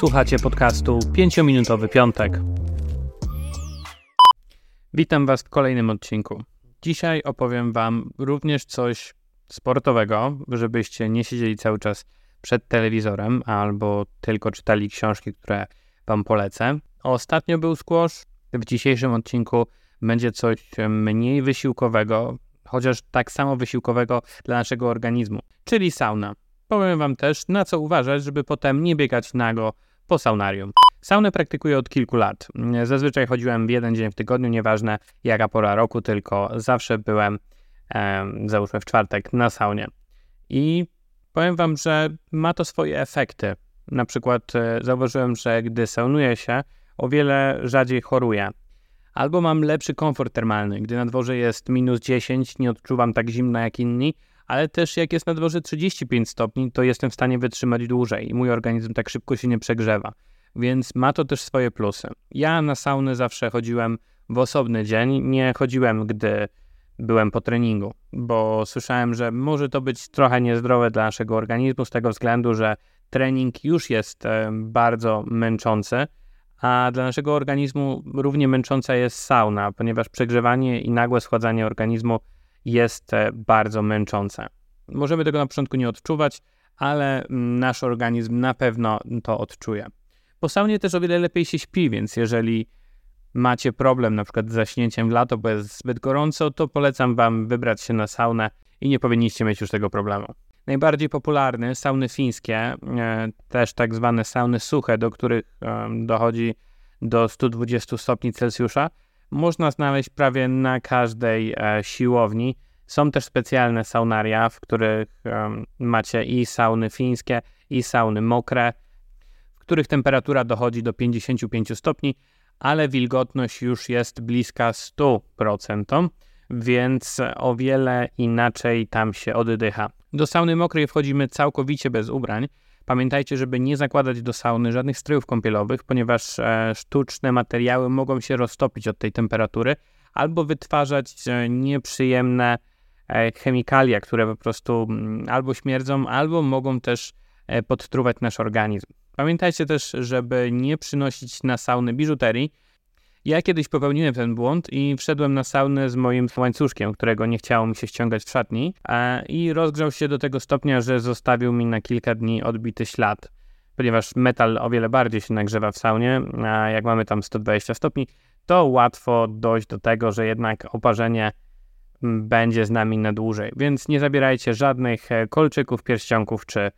Słuchacie podcastu 5-minutowy piątek. Witam Was w kolejnym odcinku. Dzisiaj opowiem Wam również coś sportowego, żebyście nie siedzieli cały czas przed telewizorem albo tylko czytali książki, które Wam polecę. Ostatnio był squash, w dzisiejszym odcinku będzie coś mniej wysiłkowego, chociaż tak samo wysiłkowego dla naszego organizmu, czyli sauna. Powiem Wam też, na co uważać, żeby potem nie biegać nago po saunarium. Saunę praktykuję od kilku lat. Zazwyczaj chodziłem jeden dzień w tygodniu, nieważne jaka pora roku, tylko zawsze byłem, e, załóżmy w czwartek, na saunie. I powiem Wam, że ma to swoje efekty. Na przykład e, zauważyłem, że gdy saunuję się, o wiele rzadziej choruję. Albo mam lepszy komfort termalny. Gdy na dworze jest minus 10, nie odczuwam tak zimna jak inni, ale też jak jest na dworze 35 stopni, to jestem w stanie wytrzymać dłużej i mój organizm tak szybko się nie przegrzewa. Więc ma to też swoje plusy. Ja na saunę zawsze chodziłem w osobny dzień, nie chodziłem, gdy byłem po treningu, bo słyszałem, że może to być trochę niezdrowe dla naszego organizmu z tego względu, że trening już jest e, bardzo męczący, a dla naszego organizmu równie męcząca jest sauna, ponieważ przegrzewanie i nagłe schładzanie organizmu jest e, bardzo męczące. Możemy tego na początku nie odczuwać, ale mm, nasz organizm na pewno to odczuje. Po saunie też o wiele lepiej się śpi, więc jeżeli macie problem na przykład z zaśnięciem w lato, bo jest zbyt gorąco, to polecam Wam wybrać się na saunę i nie powinniście mieć już tego problemu. Najbardziej popularne sauny fińskie, e, też tak zwane sauny suche, do których dochodzi do 120 stopni Celsjusza, można znaleźć prawie na każdej e, siłowni. Są też specjalne saunaria, w których macie i sauny fińskie, i sauny mokre, w których temperatura dochodzi do 55 stopni, ale wilgotność już jest bliska 100%, więc o wiele inaczej tam się oddycha. Do sauny mokrej wchodzimy całkowicie bez ubrań. Pamiętajcie, żeby nie zakładać do sauny żadnych strojów kąpielowych, ponieważ e, sztuczne materiały mogą się roztopić od tej temperatury albo wytwarzać e, nieprzyjemne e, chemikalia, które po prostu mm, albo śmierdzą, albo mogą też podtruwać nasz organizm. Pamiętajcie też, żeby nie przynosić na sauny biżuterii, ja kiedyś popełniłem ten błąd i wszedłem na saunę z moim łańcuszkiem, którego nie chciało mi się ściągać w szatni i rozgrzał się do tego stopnia, że zostawił mi na kilka dni odbity ślad, ponieważ metal o wiele bardziej się nagrzewa w saunie, a jak mamy tam 120 stopni, to łatwo dojść do tego, że jednak oparzenie będzie z nami na dłużej. Więc nie zabierajcie żadnych e, kolczyków, pierścionków czy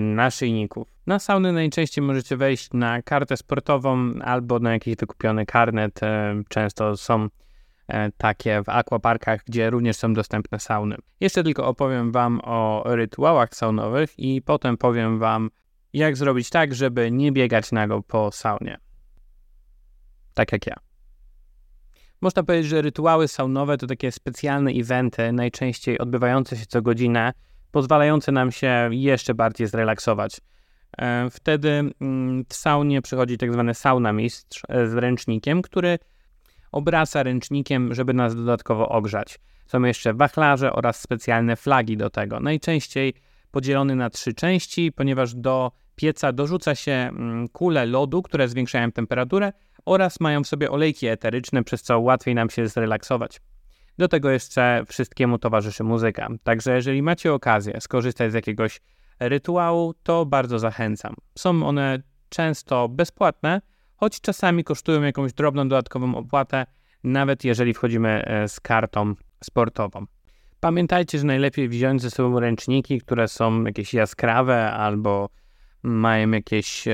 naszyjników. Na sauny najczęściej możecie wejść na kartę sportową albo na jakiś wykupiony karnet. E, często są e, takie w aquaparkach, gdzie również są dostępne sauny. Jeszcze tylko opowiem Wam o rytuałach saunowych i potem powiem Wam, jak zrobić tak, żeby nie biegać nago po saunie. Tak jak ja. Można powiedzieć, że rytuały saunowe to takie specjalne eventy, najczęściej odbywające się co godzinę, pozwalające nam się jeszcze bardziej zrelaksować. E, wtedy mm, w saunie przychodzi tak zwany sauna mistrz e, z ręcznikiem, który obraca ręcznikiem, żeby nas dodatkowo ogrzać. Są jeszcze wachlarze oraz specjalne flagi do tego. Najczęściej podzielony na trzy części, ponieważ do pieca dorzuca się mm, kule lodu, które zwiększają temperaturę oraz mają w sobie olejki eteryczne, przez co łatwiej nam się zrelaksować. Do tego jeszcze wszystkiemu towarzyszy muzyka. Także jeżeli macie okazję skorzystać z jakiegoś rytuału, to bardzo zachęcam. Są one często bezpłatne, choć czasami kosztują jakąś drobną dodatkową opłatę, nawet jeżeli wchodzimy e, z kartą sportową. Pamiętajcie, że najlepiej wziąć ze sobą ręczniki, które są jakieś jaskrawe albo mają jakieś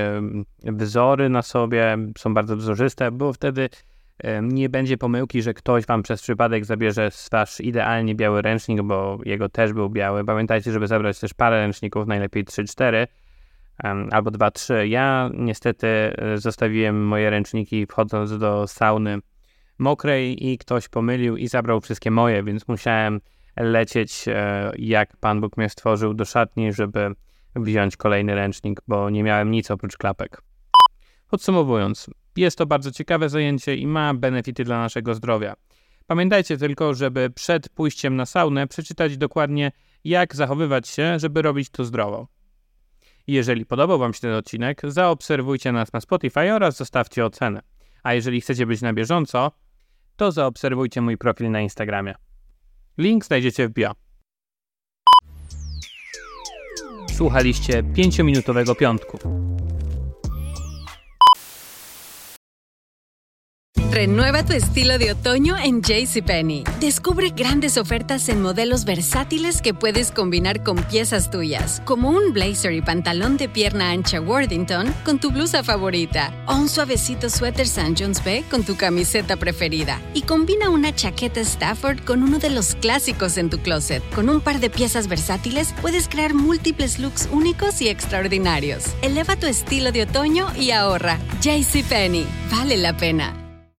wzory na sobie, są bardzo wzorzyste, bo wtedy nie będzie pomyłki, że ktoś wam przez przypadek zabierze wasz idealnie biały ręcznik, bo jego też był biały. Pamiętajcie, żeby zabrać też parę ręczników, najlepiej 3-4 albo 2-3. Ja niestety e, zostawiłem moje ręczniki wchodząc do sauny mokrej i ktoś pomylił i zabrał wszystkie moje, więc musiałem lecieć, e, jak Pan Bóg mnie stworzył, do szatni, żeby wziąć kolejny ręcznik, bo nie miałem nic oprócz klapek. Podsumowując, jest to bardzo ciekawe zajęcie i ma benefity dla naszego zdrowia. Pamiętajcie tylko, żeby przed pójściem na saunę przeczytać dokładnie, jak zachowywać się, żeby robić to zdrowo. Jeżeli podobał Wam się ten odcinek, zaobserwujcie nas na Spotify oraz zostawcie ocenę. A jeżeli chcecie być na bieżąco, to zaobserwujcie mój profil na Instagramie. Link znajdziecie w bio. Słuchaliście 5-minutowego piątku. Renueva tu estilo de otoño en JCPenney. Descubre grandes ofertas en modelos versátiles que puedes combinar con piezas tuyas, como un blazer y pantalón de pierna ancha Worthington con tu blusa favorita, o un suavecito suéter St. John's Bay con tu camiseta preferida. Y combina una chaqueta Stafford con uno de los clásicos en tu closet. Con un par de piezas versátiles puedes crear múltiples looks únicos y extraordinarios. Eleva tu estilo de otoño y ahorra. JCPenney. Vale la pena.